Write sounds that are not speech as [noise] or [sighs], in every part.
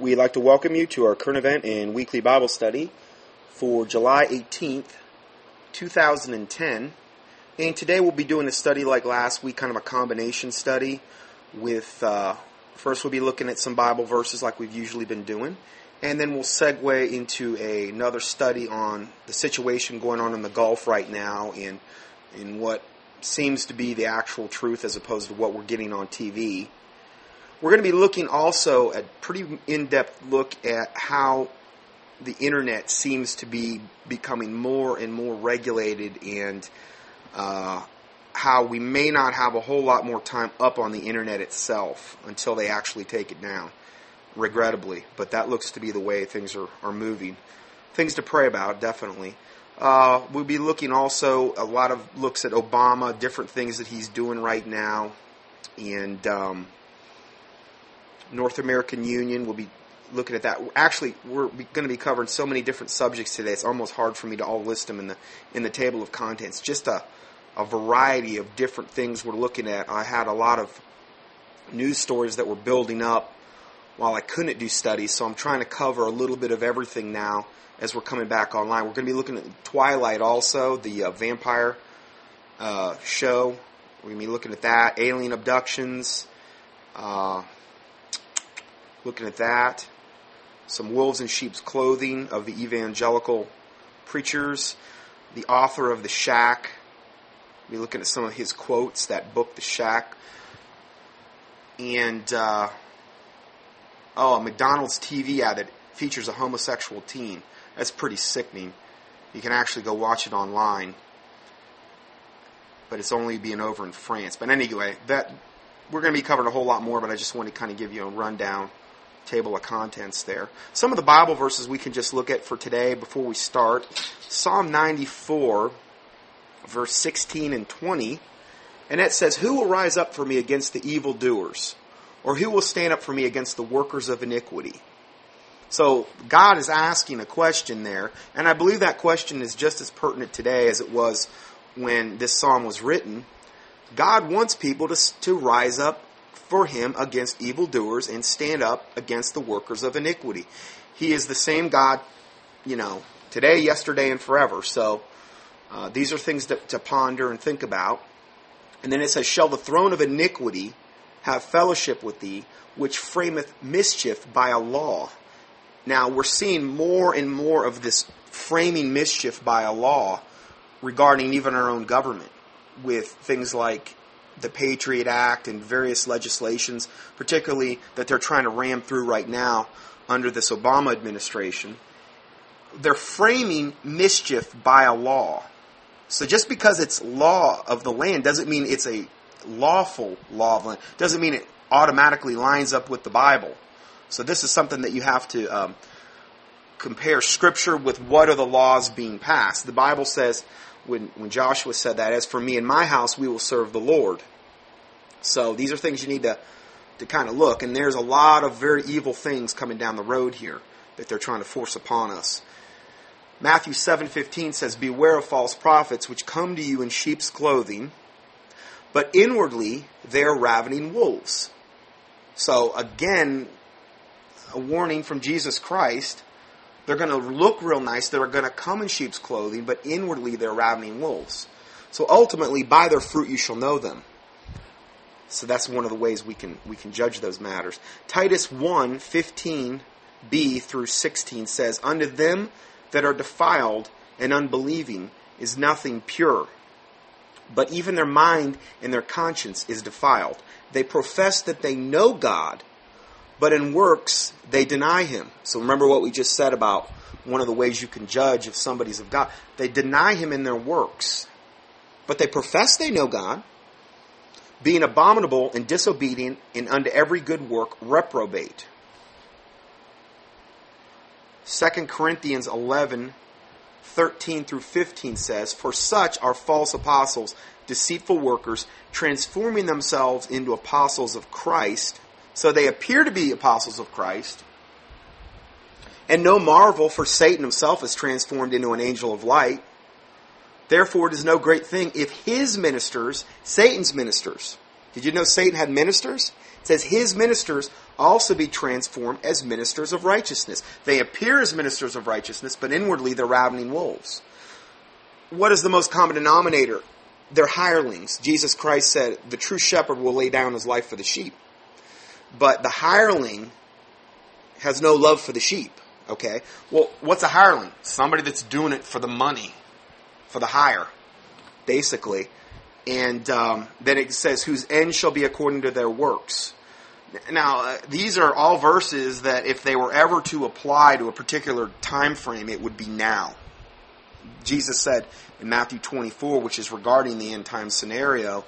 We'd like to welcome you to our current event and weekly Bible study for July 18th, 2010. And today we'll be doing a study like last week, kind of a combination study with, uh, first we'll be looking at some Bible verses like we've usually been doing. And then we'll segue into a, another study on the situation going on in the Gulf right now and, and what seems to be the actual truth as opposed to what we're getting on TV. We're going to be looking also at pretty in-depth look at how the internet seems to be becoming more and more regulated and uh, how we may not have a whole lot more time up on the internet itself until they actually take it down, regrettably. But that looks to be the way things are, are moving. Things to pray about, definitely. Uh, we'll be looking also a lot of looks at Obama, different things that he's doing right now, and um, North American Union. We'll be looking at that. Actually, we're going to be covering so many different subjects today. It's almost hard for me to all list them in the in the table of contents. Just a a variety of different things we're looking at. I had a lot of news stories that were building up while I couldn't do studies, so I'm trying to cover a little bit of everything now as we're coming back online. We're going to be looking at Twilight also, the uh, vampire uh, show. We're going to be looking at that, alien abductions. Uh, looking at that. Some wolves in sheep's clothing of the evangelical preachers. The author of The Shack. We'll be looking at some of his quotes, that book, The Shack. And, uh, oh, a McDonald's TV ad that features a homosexual teen. That's pretty sickening. You can actually go watch it online. But it's only being over in France. But anyway, that we're going to be covering a whole lot more, but I just want to kind of give you a rundown table of contents there. Some of the Bible verses we can just look at for today before we start. Psalm 94, verse 16 and 20. And it says, Who will rise up for me against the evildoers? Or who will stand up for me against the workers of iniquity? So God is asking a question there, and I believe that question is just as pertinent today as it was when this psalm was written. God wants people to, to rise up for him against evildoers and stand up against the workers of iniquity. He is the same God, you know, today, yesterday, and forever. So uh, these are things to, to ponder and think about. And then it says, Shall the throne of iniquity have fellowship with thee, which frameth mischief by a law? Now, we're seeing more and more of this framing mischief by a law regarding even our own government with things like the Patriot Act and various legislations, particularly that they're trying to ram through right now under this Obama administration. They're framing mischief by a law. So just because it's law of the land doesn't mean it's a lawful law of land. Doesn't mean it automatically lines up with the Bible. So this is something that you have to um, compare Scripture with what are the laws being passed. The Bible says when, when Joshua said that, as for me and my house, we will serve the Lord. So these are things you need to, to kind of look. And there's a lot of very evil things coming down the road here that they're trying to force upon us. Matthew 7:15 says, "Beware of false prophets which come to you in sheep's clothing, but inwardly they are ravening wolves." So again, a warning from Jesus Christ they're going to look real nice. They're going to come in sheep's clothing, but inwardly they're ravening wolves. So ultimately, by their fruit you shall know them. So that's one of the ways we can we can judge those matters. Titus 1, 15b through 16 says, Unto them that are defiled and unbelieving is nothing pure. But even their mind and their conscience is defiled. They profess that they know God, but in works they deny him. So remember what we just said about one of the ways you can judge if somebody's of God. They deny him in their works, but they profess they know God, being abominable and disobedient and unto every good work reprobate. 2 Corinthians 11, 13 through 15 says, For such are false apostles, deceitful workers, transforming themselves into apostles of Christ so they appear to be apostles of Christ. And no marvel, for Satan himself is transformed into an angel of light. Therefore, it is no great thing if his ministers, Satan's ministers, Did you know Satan had ministers? It says his ministers also be transformed as ministers of righteousness. They appear as ministers of righteousness, but inwardly they're ravening wolves. What is the most common denominator? They're hirelings. Jesus Christ said, the true shepherd will lay down his life for the sheep. But the hireling has no love for the sheep. Okay? Well, what's a hireling? Somebody that's doing it for the money, for the hire, basically. And um, then it says, whose end shall be according to their works. Now, uh, these are all verses that if they were ever to apply to a particular time frame, it would be now. Jesus said in Matthew 24, which is regarding the end time scenario,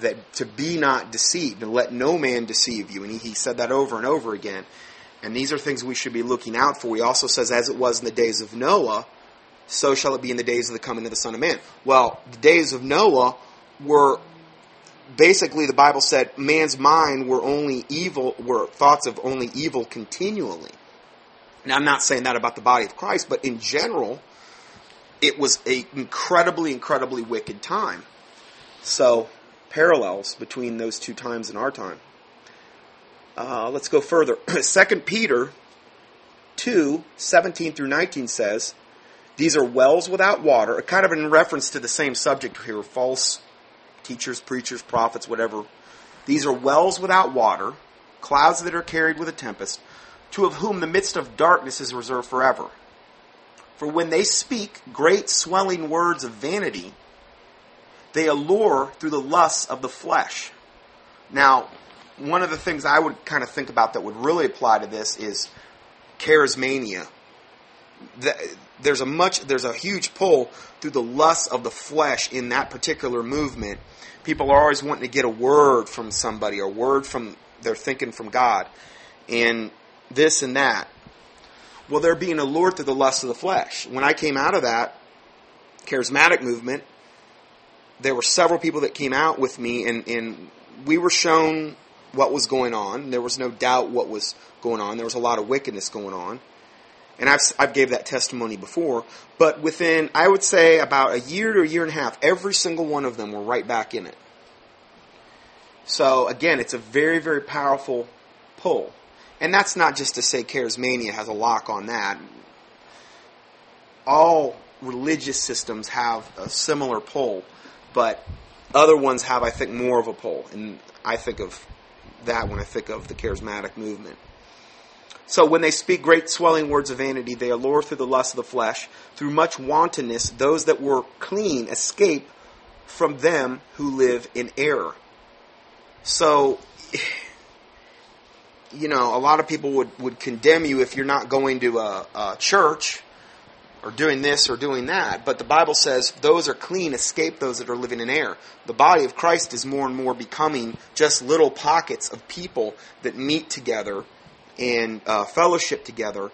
that to be not deceived and let no man deceive you. And he, he said that over and over again. And these are things we should be looking out for. He also says, as it was in the days of Noah, so shall it be in the days of the coming of the Son of Man. Well, the days of Noah were basically the Bible said man's mind were only evil, were thoughts of only evil continually. Now, I'm not saying that about the body of Christ, but in general, it was a incredibly, incredibly wicked time. So, parallels between those two times in our time. Uh, let's go further. [clears throat] 2 Peter 2, 17 through 19 says, These are wells without water, kind of in reference to the same subject here, false teachers, preachers, prophets, whatever. These are wells without water, clouds that are carried with a tempest, to of whom the midst of darkness is reserved forever. For when they speak great swelling words of vanity, they allure through the lusts of the flesh. Now, one of the things I would kind of think about that would really apply to this is charismania. There's a much, there's a huge pull through the lusts of the flesh in that particular movement. People are always wanting to get a word from somebody, or word from they're thinking from God, and this and that. Well, they're being allured through the lust of the flesh. When I came out of that charismatic movement, there were several people that came out with me, and, and we were shown what was going on. There was no doubt what was going on. There was a lot of wickedness going on. And I've, I've gave that testimony before. But within, I would say, about a year to a year and a half, every single one of them were right back in it. So again, it's a very, very powerful pull. And that's not just to say charismania has a lock on that. All religious systems have a similar pull, but other ones have, I think, more of a pull. And I think of that when I think of the charismatic movement. So when they speak great swelling words of vanity, they allure through the lust of the flesh. Through much wantonness, those that were clean escape from them who live in error. So [sighs] you know, a lot of people would, would condemn you if you're not going to a, a church or doing this or doing that. But the Bible says those are clean, escape those that are living in error. The body of Christ is more and more becoming just little pockets of people that meet together and uh, fellowship together.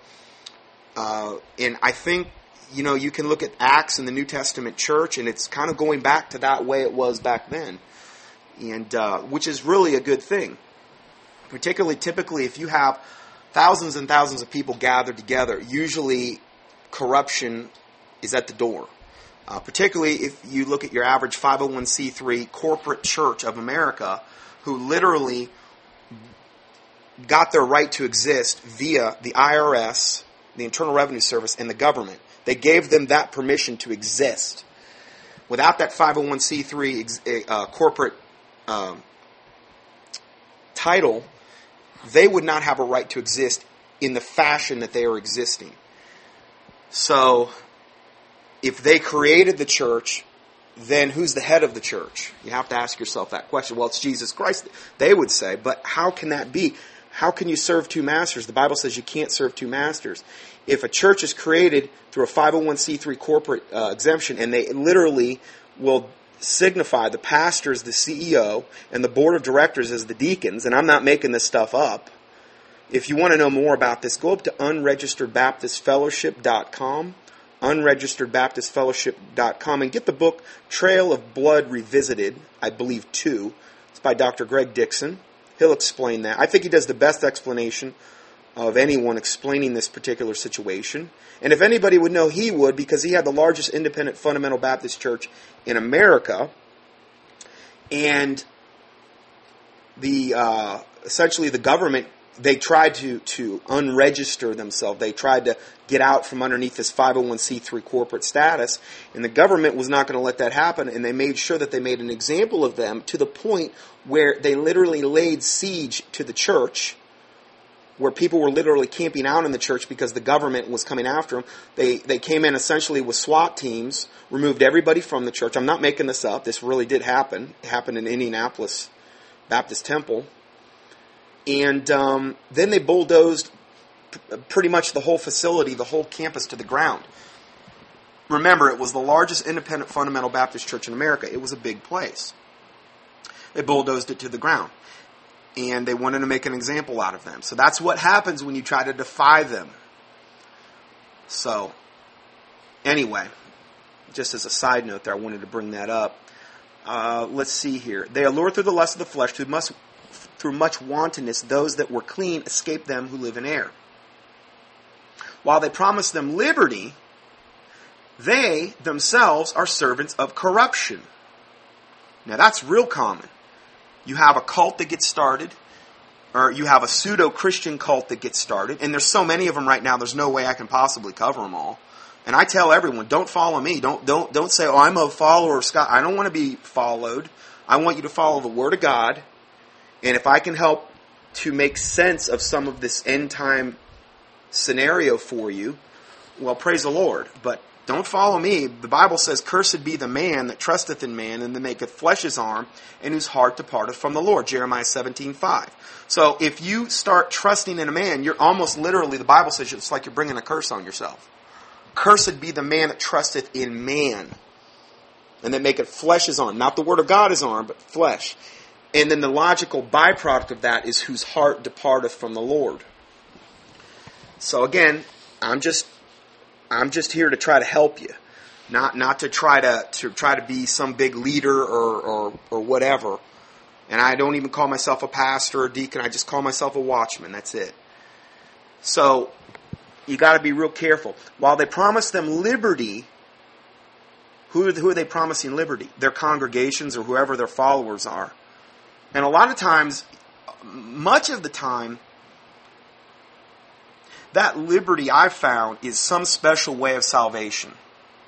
Uh, and I think, you know, you can look at Acts in the New Testament church, and it's kind of going back to that way it was back then, and uh, which is really a good thing particularly typically if you have thousands and thousands of people gathered together, usually corruption is at the door. Uh, particularly if you look at your average 501c3 corporate church of America, who literally got their right to exist via the IRS, the Internal Revenue Service, and the government. They gave them that permission to exist. Without that 501c3 uh, corporate um, title, they would not have a right to exist in the fashion that they are existing. So, if they created the church, then who's the head of the church? You have to ask yourself that question. Well, it's Jesus Christ, they would say, but how can that be? How can you serve two masters? The Bible says you can't serve two masters. If a church is created through a 501c3 corporate uh, exemption and they literally will signify the pastor as the CEO and the board of directors as the deacons, and I'm not making this stuff up. If you want to know more about this, go up to unregisteredbaptistfellowship.com, unregisteredbaptistfellowship.com, and get the book Trail of Blood Revisited, I believe two. It's by Dr. Greg Dixon. He'll explain that. I think he does the best explanation of anyone explaining this particular situation. And if anybody would know, he would because he had the largest independent fundamental Baptist church in America. And the uh, essentially the government they tried to to unregister themselves. They tried to get out from underneath this 501c3 corporate status, and the government was not going to let that happen. And they made sure that they made an example of them to the point where they literally laid siege to the church, where people were literally camping out in the church because the government was coming after them. They they came in essentially with SWAT teams, removed everybody from the church. I'm not making this up. This really did happen. It happened in Indianapolis Baptist Temple and um, then they bulldozed pretty much the whole facility, the whole campus to the ground. Remember, it was the largest independent fundamental Baptist church in America. It was a big place. They bulldozed it to the ground. And they wanted to make an example out of them. So that's what happens when you try to defy them. So, anyway, just as a side note there, I wanted to bring that up. Uh, let's see here. They allure through the lust of the flesh, through must through much wantonness, those that were clean escape them who live in error. While they promise them liberty, they themselves are servants of corruption. Now that's real common. You have a cult that gets started, or you have a pseudo Christian cult that gets started, and there's so many of them right now, there's no way I can possibly cover them all. And I tell everyone, don't follow me. Don't, don't, don't say, oh, I'm a follower of Scott. I don't want to be followed. I want you to follow the Word of God and if I can help to make sense of some of this end time scenario for you, well, praise the Lord. But don't follow me. The Bible says, Cursed be the man that trusteth in man, and that maketh flesh his arm, and whose heart departeth from the Lord. Jeremiah seventeen five. So if you start trusting in a man, you're almost literally, the Bible says it's like you're bringing a curse on yourself. Cursed be the man that trusteth in man, and that maketh flesh his arm. Not the word of God his arm, but flesh. And then the logical byproduct of that is whose heart departeth from the Lord. So again, I'm just I'm just here to try to help you. Not not to try to to try to be some big leader or or, or whatever. And I don't even call myself a pastor or deacon, I just call myself a watchman. That's it. So you got to be real careful. While they promise them liberty, who, who are they promising liberty? Their congregations or whoever their followers are. And a lot of times, much of the time, that liberty I've found is some special way of salvation.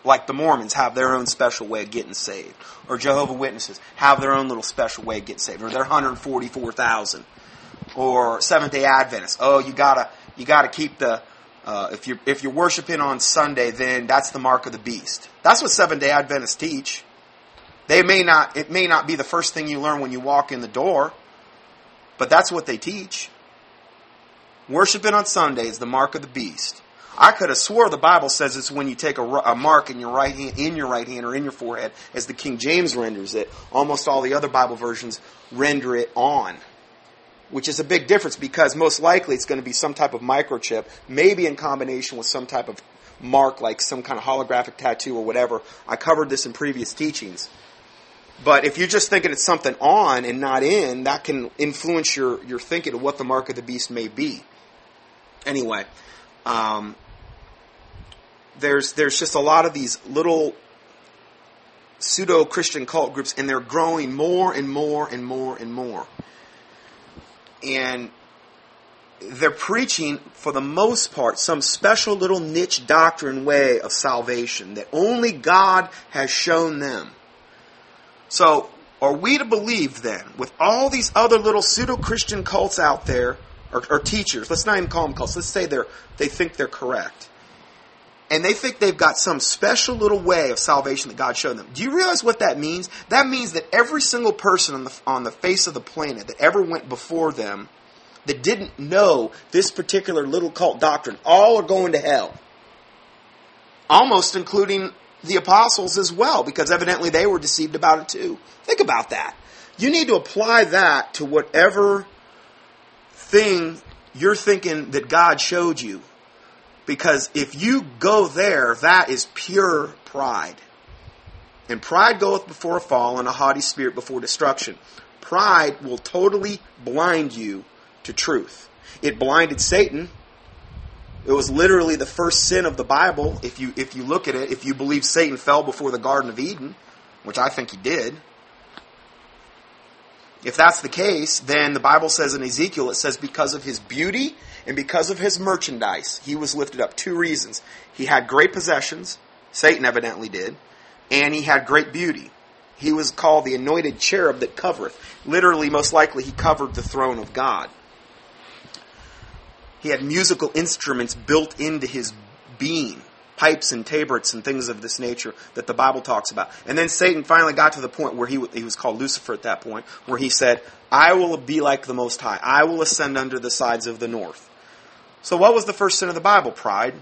Like the Mormons have their own special way of getting saved. Or Jehovah Witnesses have their own little special way of getting saved. Or their 144,000. Or Seventh day Adventists. Oh, you gotta, you gotta keep the, uh, if you're, if you're worshiping on Sunday, then that's the mark of the beast. That's what Seventh day Adventists teach. They may not, it may not be the first thing you learn when you walk in the door, but that's what they teach. Worshiping on Sunday is the mark of the beast. I could have swore the Bible says it's when you take a, a, mark in your right hand, in your right hand or in your forehead, as the King James renders it. Almost all the other Bible versions render it on, which is a big difference because most likely it's going to be some type of microchip, maybe in combination with some type of mark like some kind of holographic tattoo or whatever. I covered this in previous teachings. But if you're just thinking it's something on and not in, that can influence your, your thinking of what the mark of the beast may be. Anyway, um, there's there's just a lot of these little pseudo Christian cult groups, and they're growing more and more and more and more. And they're preaching, for the most part, some special little niche doctrine way of salvation that only God has shown them. So, are we to believe then, with all these other little pseudo Christian cults out there, or, or, teachers, let's not even call them cults, let's say they're, they think they're correct, and they think they've got some special little way of salvation that God showed them. Do you realize what that means? That means that every single person on the, on the face of the planet that ever went before them that didn't know this particular little cult doctrine, all are going to hell. Almost including the apostles as well, because evidently they were deceived about it too. Think about that. You need to apply that to whatever thing you're thinking that God showed you. Because if you go there, that is pure pride. And pride goeth before a fall, and a haughty spirit before destruction. Pride will totally blind you to truth. It blinded Satan it was literally the first sin of the Bible. If you if you look at it, if you believe Satan fell before the Garden of Eden, which I think he did, if that's the case, then the Bible says in Ezekiel, it says because of his beauty and because of his merchandise, he was lifted up. Two reasons. He had great possessions, Satan evidently did, and he had great beauty. He was called the anointed cherub that covereth. Literally, most likely, he covered the throne of God. He had musical instruments built into his being, pipes and tabrets and things of this nature that the Bible talks about. And then Satan finally got to the point where he, he was called Lucifer at that point, where he said, I will be like the Most High. I will ascend under the sides of the north. So what was the first sin of the Bible? Pride.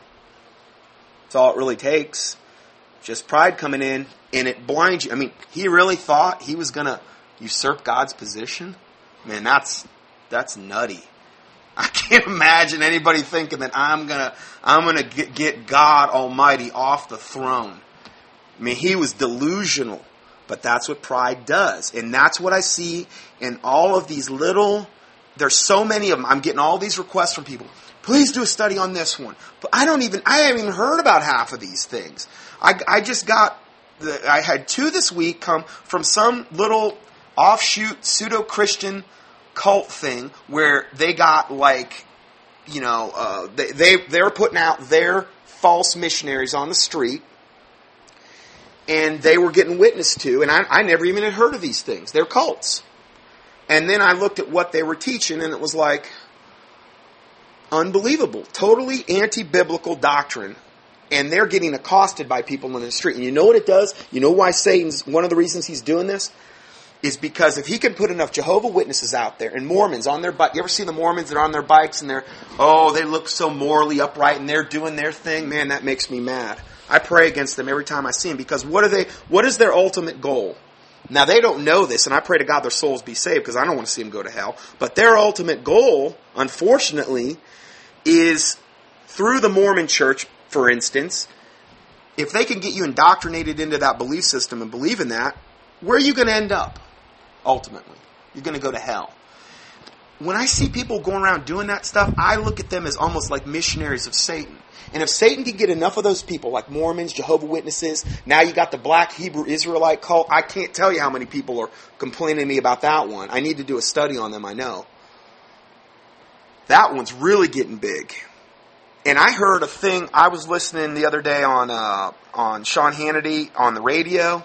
That's all it really takes. Just pride coming in and it blinds you. I mean, he really thought he was going to usurp God's position? Man, that's that's nutty. [laughs] I can't imagine anybody thinking that I'm gonna I'm gonna get, get God Almighty off the throne. I mean, he was delusional, but that's what pride does, and that's what I see in all of these little. There's so many of them. I'm getting all these requests from people. Please do a study on this one, but I don't even I haven't even heard about half of these things. I I just got the, I had two this week come from some little offshoot pseudo Christian cult thing where they got like, you know, uh, they, they they're putting out their false missionaries on the street, and they were getting witnessed to, and I, I never even had heard of these things. They're cults. And then I looked at what they were teaching, and it was like unbelievable, totally anti-biblical doctrine. And they're getting accosted by people in the street. And you know what it does? You know why Satan's one of the reasons he's doing this? Is because if he can put enough Jehovah Witnesses out there and Mormons on their bike, you ever see the Mormons that are on their bikes and they're, oh, they look so morally upright and they're doing their thing? Man, that makes me mad. I pray against them every time I see them because what are they, what is their ultimate goal? Now they don't know this and I pray to God their souls be saved because I don't want to see them go to hell. But their ultimate goal, unfortunately, is through the Mormon church, for instance, if they can get you indoctrinated into that belief system and believe in that, where are you going to end up? Ultimately. You're going to go to hell. When I see people going around doing that stuff, I look at them as almost like missionaries of Satan. And if Satan can get enough of those people, like Mormons, Jehovah Witnesses, now you got the black Hebrew Israelite cult, I can't tell you how many people are complaining to me about that one. I need to do a study on them, I know. That one's really getting big. And I heard a thing, I was listening the other day on, uh, on Sean Hannity on the radio,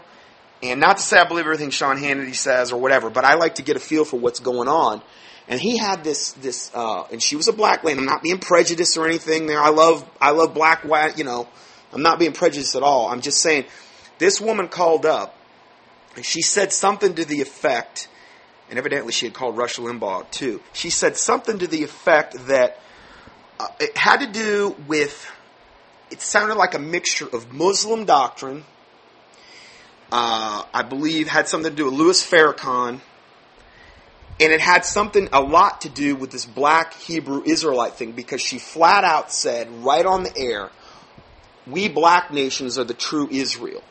and not to say I believe everything Sean Hannity says or whatever, but I like to get a feel for what's going on. And he had this, this, uh, and she was a black lady. I'm not being prejudiced or anything there. I love, I love black, white, you know. I'm not being prejudiced at all. I'm just saying, this woman called up, and she said something to the effect, and evidently she had called Rush Limbaugh too. She said something to the effect that uh, it had to do with, it sounded like a mixture of Muslim doctrine, uh, I believe, had something to do with Louis Farrakhan. And it had something, a lot to do with this black Hebrew Israelite thing because she flat out said, right on the air, we black nations are the true Israel.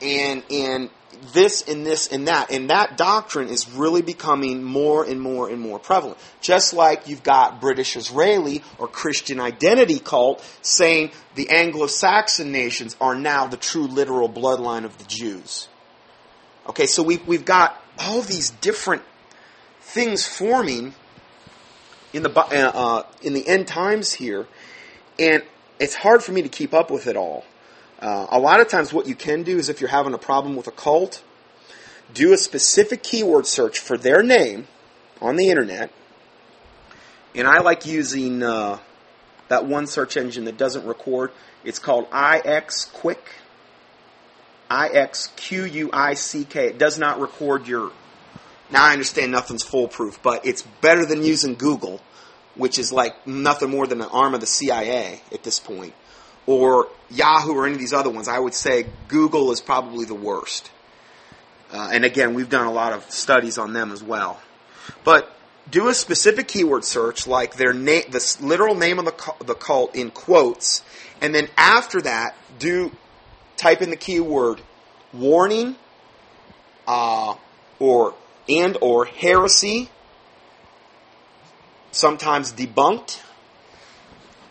And, and this and this and that. And that doctrine is really becoming more and more and more prevalent. Just like you've got British Israeli or Christian identity cult saying the Anglo-Saxon nations are now the true literal bloodline of the Jews. Okay, so we've, we've got all these different things forming in the, uh, uh, in the end times here, and it's hard for me to keep up with it all. Uh, a lot of times, what you can do is if you're having a problem with a cult, do a specific keyword search for their name on the internet. And I like using uh, that one search engine that doesn't record. It's called iXQuick. I X Q U I C K. It does not record your. Now I understand nothing's foolproof, but it's better than using Google, which is like nothing more than an arm of the CIA at this point or Yahoo or any of these other ones, I would say Google is probably the worst. Uh, and again, we've done a lot of studies on them as well. But do a specific keyword search, like their name, the literal name of the, the cult in quotes, and then after that, do type in the keyword warning, uh, or and or heresy, sometimes debunked.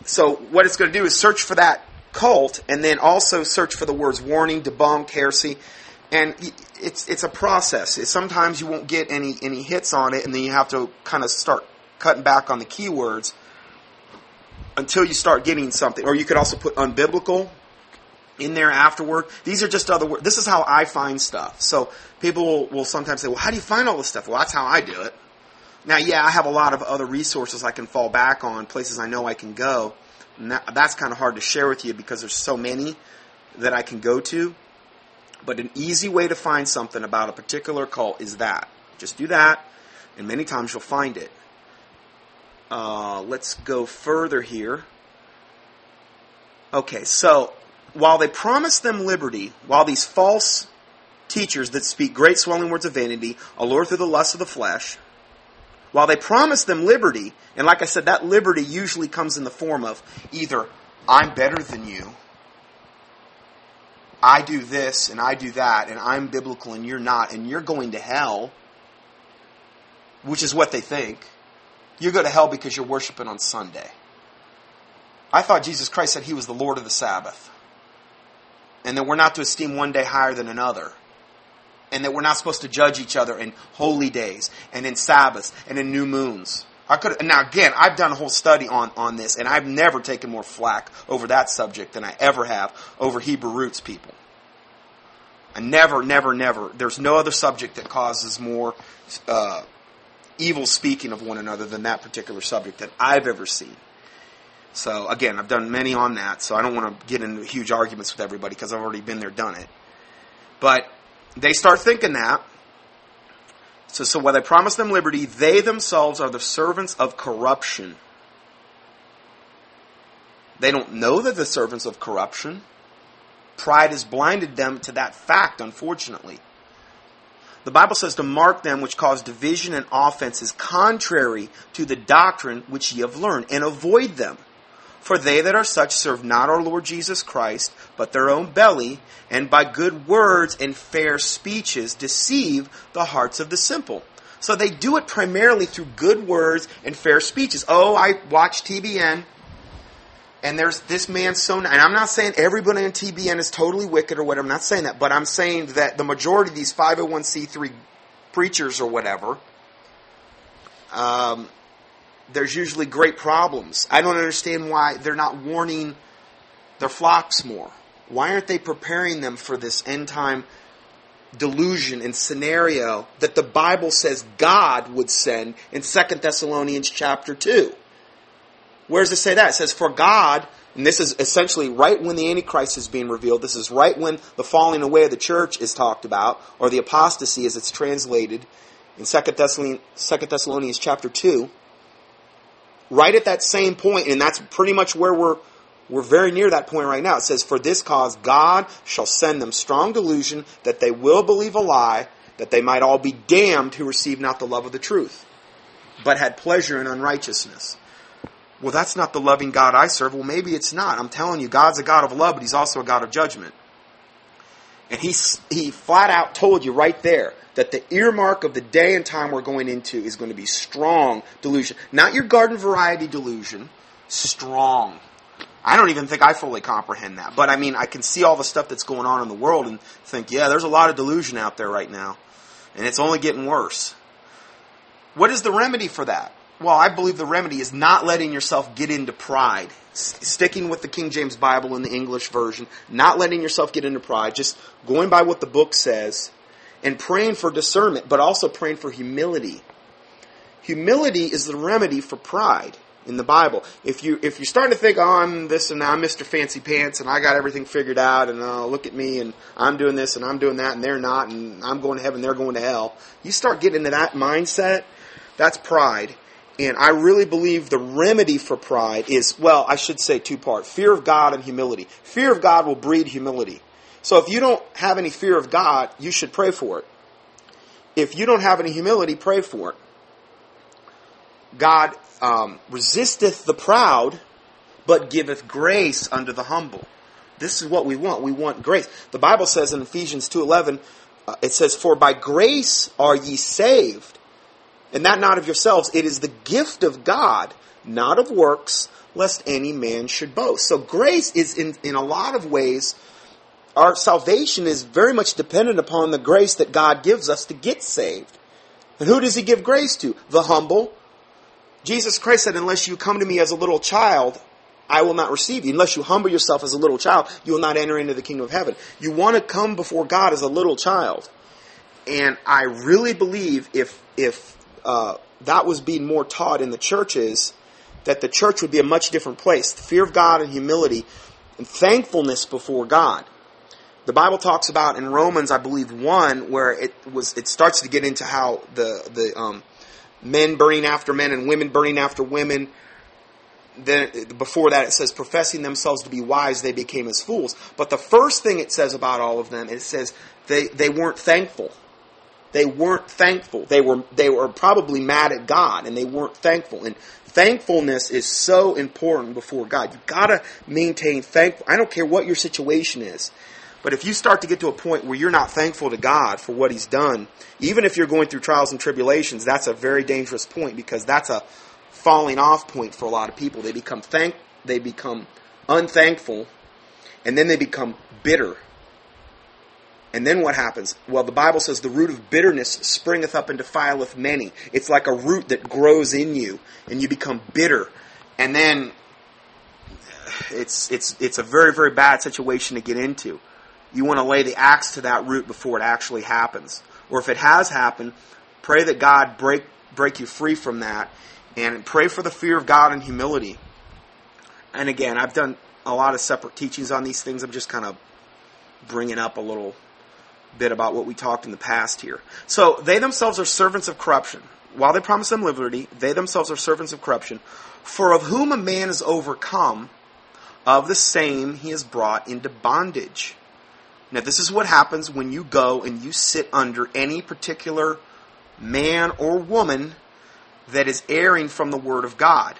So what it's going to do is search for that cult, and then also search for the words warning, debunk, heresy. and it's it's a process. It's, sometimes you won't get any any hits on it, and then you have to kind of start cutting back on the keywords until you start getting something. Or you could also put unbiblical in there afterward. These are just other words. This is how I find stuff. So people will, will sometimes say, "Well, how do you find all this stuff?" Well, that's how I do it. Now, yeah, I have a lot of other resources I can fall back on, places I know I can go. That, that's kind of hard to share with you because there's so many that I can go to. But an easy way to find something about a particular cult is that. Just do that, and many times you'll find it. Uh, let's go further here. Okay, so while they promise them liberty, while these false teachers that speak great swelling words of vanity allure through the lust of the flesh, while they promise them liberty, and like I said, that liberty usually comes in the form of either I'm better than you, I do this and I do that, and I'm biblical and you're not, and you're going to hell, which is what they think. You go to hell because you're worshiping on Sunday. I thought Jesus Christ said he was the Lord of the Sabbath. And that we're not to esteem one day higher than another. And that we're not supposed to judge each other in holy days and in Sabbaths and in new moons. I could now again, I've done a whole study on, on this, and I've never taken more flack over that subject than I ever have over Hebrew roots people. I never, never, never. There's no other subject that causes more uh, evil speaking of one another than that particular subject that I've ever seen. So again, I've done many on that, so I don't want to get into huge arguments with everybody because I've already been there, done it. But they start thinking that. So, so while they promise them liberty, they themselves are the servants of corruption. They don't know that the servants of corruption. Pride has blinded them to that fact, unfortunately. The Bible says to mark them which cause division and offenses contrary to the doctrine which ye have learned, and avoid them. For they that are such serve not our Lord Jesus Christ, but their own belly, and by good words and fair speeches deceive the hearts of the simple. So they do it primarily through good words and fair speeches. Oh, I watch TBN and there's this man so and I'm not saying everybody in TBN is totally wicked or whatever. I'm not saying that, but I'm saying that the majority of these 501c3 preachers or whatever, um, there's usually great problems. I don't understand why they're not warning their flocks more. Why aren't they preparing them for this end time delusion and scenario that the Bible says God would send in 2 Thessalonians chapter 2? Where does it say that? It says, For God, and this is essentially right when the Antichrist is being revealed, this is right when the falling away of the church is talked about, or the apostasy as it's translated in 2 Thessalonians, 2 Thessalonians chapter 2. Right at that same point, and that's pretty much where we're we're very near that point right now. It says, For this cause God shall send them strong delusion that they will believe a lie, that they might all be damned who receive not the love of the truth, but had pleasure in unrighteousness well, that's not the loving God I serve. Well, maybe it's not. I'm telling you, God's a God of love, but He's also a God of judgment. And He, he flat out told you right there that the earmark of the day and time we're going into is going to be strong delusion. Not your garden variety delusion, strong. I don't even think I fully comprehend that. But I mean, I can see all the stuff that's going on in the world and think, yeah, there's a lot of delusion out there right now. And it's only getting worse. What is the remedy for that? Well, I believe the remedy is not letting yourself get into pride. S- sticking with the King James Bible in the English version, not letting yourself get into pride, just going by what the book says, and praying for discernment, but also praying for humility. Humility is the remedy for pride in the Bible. If you if you're starting to think, oh, I'm this and I'm Mr. Fancy Pants and I got everything figured out and oh, look at me and I'm doing this and I'm doing that and they're not and I'm going to heaven, they're going to hell. You start getting into that mindset, that's pride. And I really believe the remedy for pride is, well, I should say two part fear of God and humility. Fear of God will breed humility. So if you don't have any fear of God, you should pray for it. If you don't have any humility, pray for it. God um, resisteth the proud, but giveth grace unto the humble. This is what we want. We want grace. The Bible says in Ephesians 2.11, uh, it says, For by grace are ye saved and that not of yourselves. It is the gift of God, not of works, lest any man should boast. So grace is in, in a lot of ways our salvation is very much dependent upon the grace that God gives us to get saved. And who does He give grace to? The humble. Jesus Christ said, Unless you come to me as a little child, I will not receive you. Unless you humble yourself as a little child, you will not enter into the kingdom of heaven. You want to come before God as a little child. And I really believe if, if, uh, that was being more taught in the churches, that the church would be a much different place. The fear of God and humility and thankfulness before God. The Bible talks about in Romans, I believe, one where it was it starts to get into how the the um, men burning after men and women burning after women. Then before that, it says professing themselves to be wise, they became as fools. But the first thing it says about all of them, it says they they weren't thankful. They weren't thankful. They were they were probably mad at God, and they weren't thankful. And thankfulness is so important before God. You gotta maintain thankful. I don't care what your situation is. But if you start to get to a point where you're not thankful to God for what He's done, even if you're going through trials and tribulations, that's a very dangerous point because that's a falling off point for a lot of people. They become thank, they become unthankful, and then they become bitter. And then what happens? Well, the Bible says the root of bitterness springeth up and defileth many. It's like a root that grows in you, and you become bitter. And then uh, it's it's it's a very very bad situation to get into you want to lay the axe to that root before it actually happens. Or if it has happened, pray that God break break you free from that and pray for the fear of God and humility. And again, I've done a lot of separate teachings on these things. I'm just kind of bringing up a little bit about what we talked in the past here. So, they themselves are servants of corruption. While they promise them liberty, they themselves are servants of corruption. For of whom a man is overcome, of the same he is brought into bondage. Now, this is what happens when you go and you sit under any particular man or woman that is erring from the Word of God.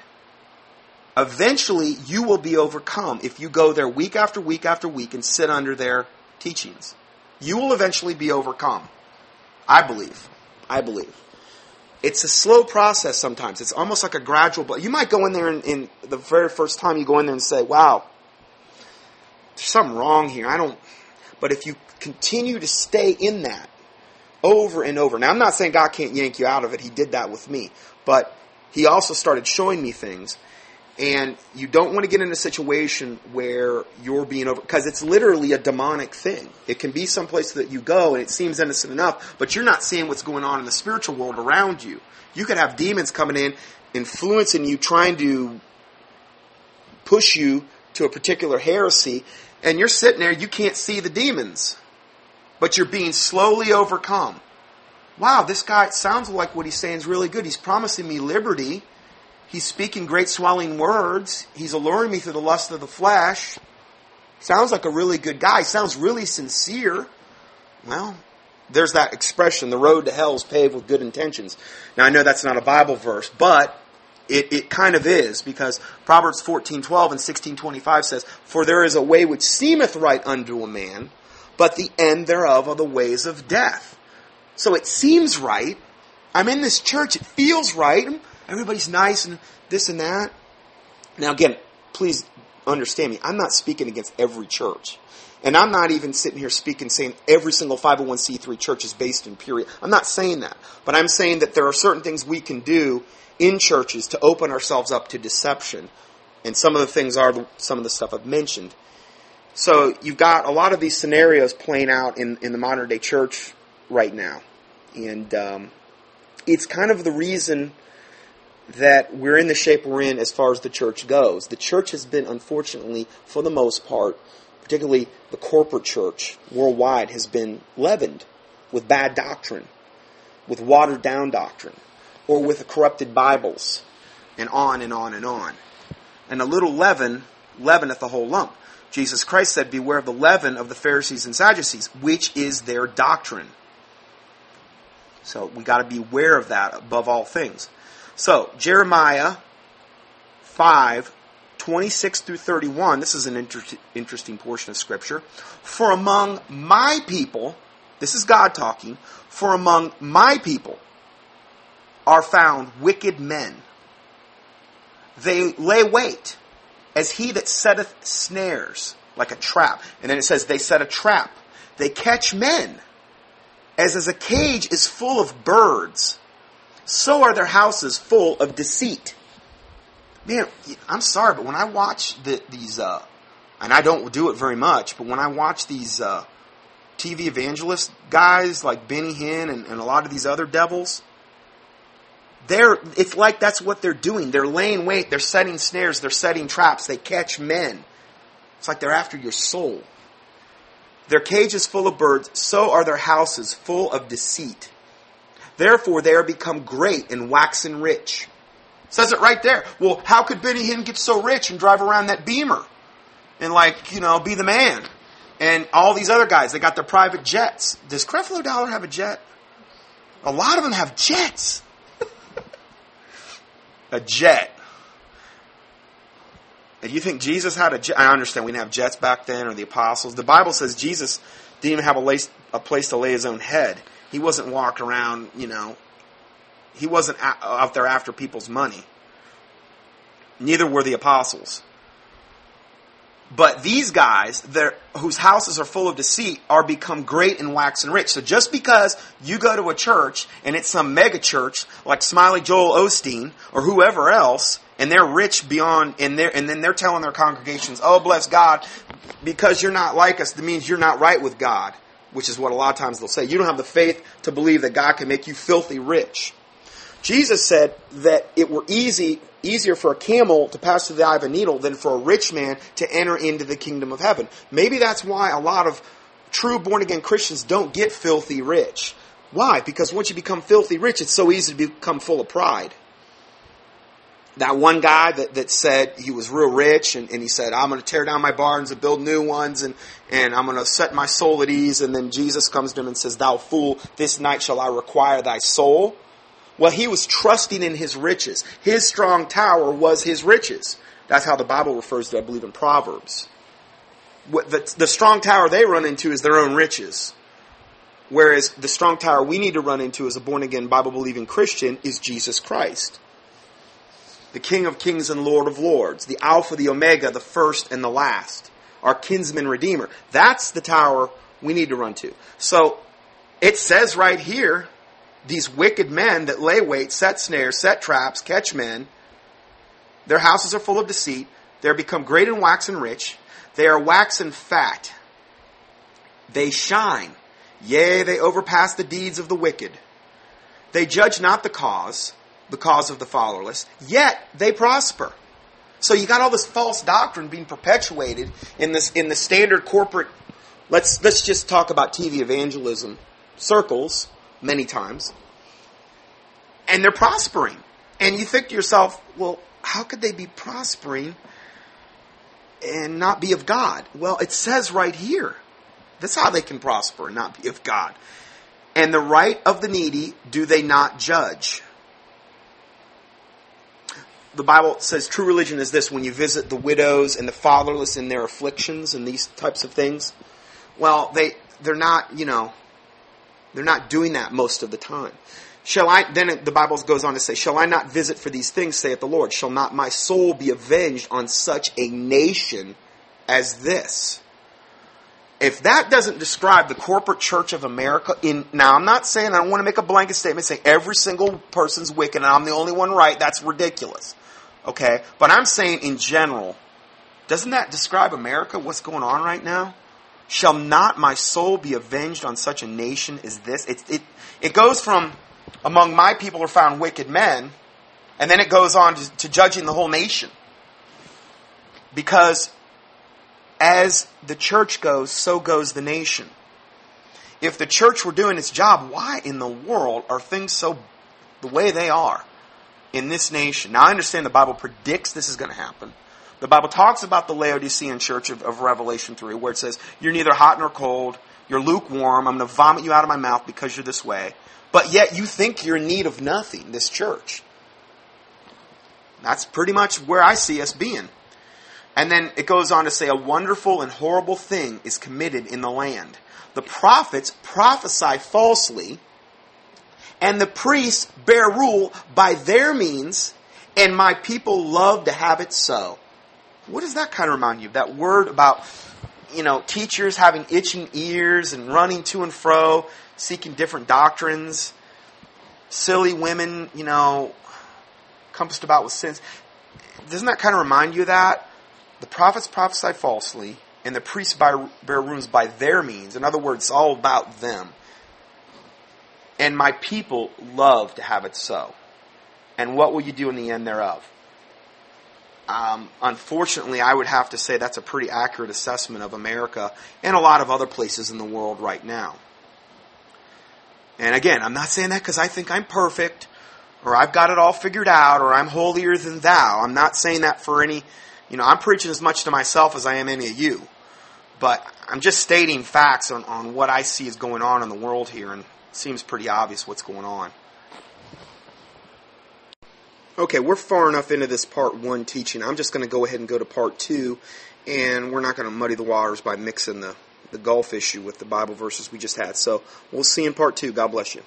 Eventually, you will be overcome if you go there week after week after week and sit under their teachings. You will eventually be overcome. I believe. I believe. It's a slow process sometimes. It's almost like a gradual, but you might go in there and, in the very first time you go in there and say, wow, there's something wrong here. I don't, but if you continue to stay in that over and over, now I'm not saying God can't yank you out of it. He did that with me. But He also started showing me things. And you don't want to get in a situation where you're being over, because it's literally a demonic thing. It can be someplace that you go and it seems innocent enough, but you're not seeing what's going on in the spiritual world around you. You could have demons coming in, influencing you, trying to push you to a particular heresy, and you're sitting there, you can't see the demons, but you're being slowly overcome. Wow, this guy sounds like what he's saying is really good. He's promising me liberty. He's speaking great swelling words. He's alluring me through the lust of the flesh. Sounds like a really good guy. Sounds really sincere. Well, there's that expression, the road to hell is paved with good intentions. Now I know that's not a Bible verse, but it, it kind of is because Proverbs 14:12 and 16:25 says, "For there is a way which seemeth right unto a man, but the end thereof are the ways of death." So it seems right. I'm in this church, it feels right. Everybody's nice and this and that. Now again, please understand me. I'm not speaking against every church. And I'm not even sitting here speaking saying every single 501c3 church is based in period. I'm not saying that. But I'm saying that there are certain things we can do in churches to open ourselves up to deception. And some of the things are some of the stuff I've mentioned. So you've got a lot of these scenarios playing out in, in the modern day church right now. And um, it's kind of the reason that we're in the shape we're in as far as the church goes. The church has been, unfortunately, for the most part, particularly the corporate church worldwide, has been leavened with bad doctrine, with watered down doctrine or with corrupted Bibles, and on and on and on. And a little leaven leaveneth the whole lump. Jesus Christ said, Beware of the leaven of the Pharisees and Sadducees, which is their doctrine. So we got to be aware of that above all things. So, Jeremiah 5, 26 through 31, this is an inter- interesting portion of Scripture. For among my people, this is God talking, for among my people are found wicked men. They lay wait as he that setteth snares, like a trap. And then it says they set a trap. They catch men. As as a cage is full of birds, so are their houses full of deceit. Man, I'm sorry, but when I watch the, these, uh, and I don't do it very much, but when I watch these uh, TV evangelist guys like Benny Hinn and, and a lot of these other devils, they're, it's like that's what they're doing. They're laying wait, they're setting snares, they're setting traps, they catch men. It's like they're after your soul. Their cage is full of birds, so are their houses full of deceit. Therefore, they are become great and waxen rich. says it right there. Well, how could Benny Hinn get so rich and drive around that Beamer and like you know be the man? And all these other guys, they got their private jets. Does Creflo Dollar have a jet? A lot of them have jets. [laughs] a jet. And you think Jesus had a jet? I understand we didn't have jets back then or the apostles. The Bible says Jesus didn't even have a, lace, a place to lay his own head. He wasn't walking around, you know, he wasn't out there after people's money. Neither were the apostles. But these guys, whose houses are full of deceit, are become great and waxen rich. So just because you go to a church and it's some mega church like Smiley Joel Osteen or whoever else, and they're rich beyond, and they're, and then they're telling their congregations, "Oh, bless God, because you're not like us, that means you're not right with God," which is what a lot of times they'll say. You don't have the faith to believe that God can make you filthy rich. Jesus said that it were easy easier for a camel to pass through the eye of a needle than for a rich man to enter into the kingdom of heaven. Maybe that's why a lot of true born again Christians don't get filthy rich. Why? Because once you become filthy rich, it's so easy to become full of pride. That one guy that, that said he was real rich and, and he said, I'm going to tear down my barns and build new ones and, and I'm going to set my soul at ease. And then Jesus comes to him and says, Thou fool, this night shall I require thy soul. Well, he was trusting in his riches. His strong tower was his riches. That's how the Bible refers to, I believe, in Proverbs. The, the strong tower they run into is their own riches. Whereas the strong tower we need to run into as a born again, Bible believing Christian is Jesus Christ. The King of kings and Lord of lords, the Alpha, the Omega, the first and the last, our kinsman redeemer. That's the tower we need to run to. So it says right here these wicked men that lay wait, set snares, set traps, catch men. Their houses are full of deceit. They are become great and waxen rich. They are waxen fat. They shine. Yea, they overpass the deeds of the wicked. They judge not the cause, the cause of the fatherless, yet they prosper. So you got all this false doctrine being perpetuated in this in the standard corporate let's let's just talk about TV evangelism circles many times. And they're prospering. And you think to yourself, well, how could they be prospering and not be of God? Well, it says right here. That's how they can prosper and not be of God. And the right of the needy do they not judge? The Bible says true religion is this when you visit the widows and the fatherless in their afflictions and these types of things. Well, they, they're not, you know, they're not doing that most of the time. Shall I, then the Bible goes on to say, Shall I not visit for these things, saith the Lord? Shall not my soul be avenged on such a nation as this? If that doesn't describe the corporate church of America, in, now I'm not saying, I don't want to make a blanket statement saying every single person's wicked and I'm the only one right. That's ridiculous. Okay? But I'm saying in general, doesn't that describe America, what's going on right now? Shall not my soul be avenged on such a nation as this? It, it, it goes from among my people are found wicked men, and then it goes on to, to judging the whole nation. Because as the church goes, so goes the nation. If the church were doing its job, why in the world are things so the way they are in this nation? Now, I understand the Bible predicts this is going to happen. The Bible talks about the Laodicean church of, of Revelation 3, where it says, You're neither hot nor cold, you're lukewarm, I'm going to vomit you out of my mouth because you're this way. But yet you think you're in need of nothing, this church. That's pretty much where I see us being. And then it goes on to say, A wonderful and horrible thing is committed in the land. The prophets prophesy falsely, and the priests bear rule by their means, and my people love to have it so. What does that kind of remind you? of? That word about you know, teachers having itching ears and running to and fro, seeking different doctrines, silly women, you know, compassed about with sins. Doesn't that kind of remind you of that? The prophets prophesy falsely, and the priests bear, bear by their means. In other words, it's all about them. And my people love to have it so. And what will you do in the end thereof? Um, unfortunately, I would have to say that's a pretty accurate assessment of America and a lot of other places in the world right now. And again, I'm not saying that because I think I'm perfect or I've got it all figured out or I'm holier than thou. I'm not saying that for any, you know, I'm preaching as much to myself as I am any of you. But I'm just stating facts on, on what I see is going on in the world here and seems pretty obvious what's going on. Okay, we're far enough into this part one teaching. I'm just going to go ahead and go to part two, and we're not going to muddy the waters by mixing the, the golf issue with the Bible verses we just had. So we'll see in part two. God bless you.